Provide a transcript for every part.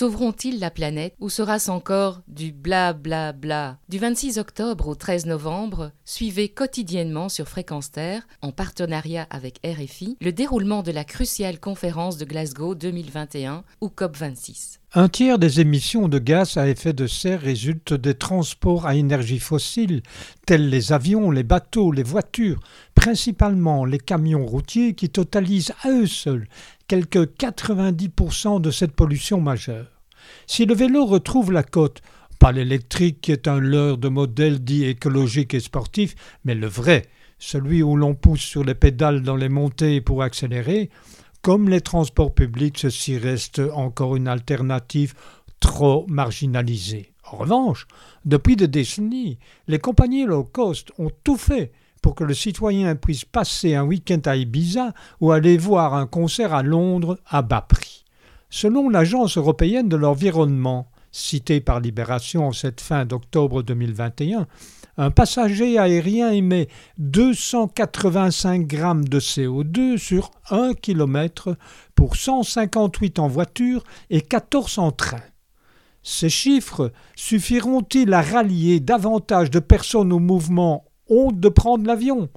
Sauveront-ils la planète ou sera-ce encore du bla bla bla? Du 26 octobre au 13 novembre, suivez quotidiennement sur Fréquence Terre, en partenariat avec RFI, le déroulement de la cruciale conférence de Glasgow 2021 ou COP26. Un tiers des émissions de gaz à effet de serre résultent des transports à énergie fossile, tels les avions, les bateaux, les voitures, principalement les camions routiers qui totalisent à eux seuls quelques 90% de cette pollution majeure. Si le vélo retrouve la cote, pas l'électrique qui est un leurre de modèle dit écologique et sportif, mais le vrai, celui où l'on pousse sur les pédales dans les montées pour accélérer, comme les transports publics, ceci reste encore une alternative trop marginalisée. En revanche, depuis des décennies, les compagnies low cost ont tout fait pour que le citoyen puisse passer un week-end à Ibiza ou aller voir un concert à Londres à bas prix. Selon l'Agence européenne de l'environnement, citée par Libération cette fin d'octobre 2021, un passager aérien émet 285 grammes de CO2 sur 1 km pour 158 en voiture et 14 en train. Ces chiffres suffiront-ils à rallier davantage de personnes au mouvement honte de prendre l'avion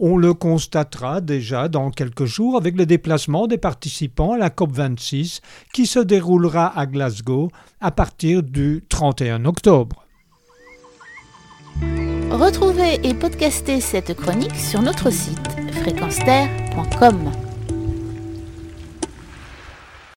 on le constatera déjà dans quelques jours avec le déplacement des participants à la COP26 qui se déroulera à Glasgow à partir du 31 octobre. Retrouvez et podcastez cette chronique sur notre site fréquenceterre.com.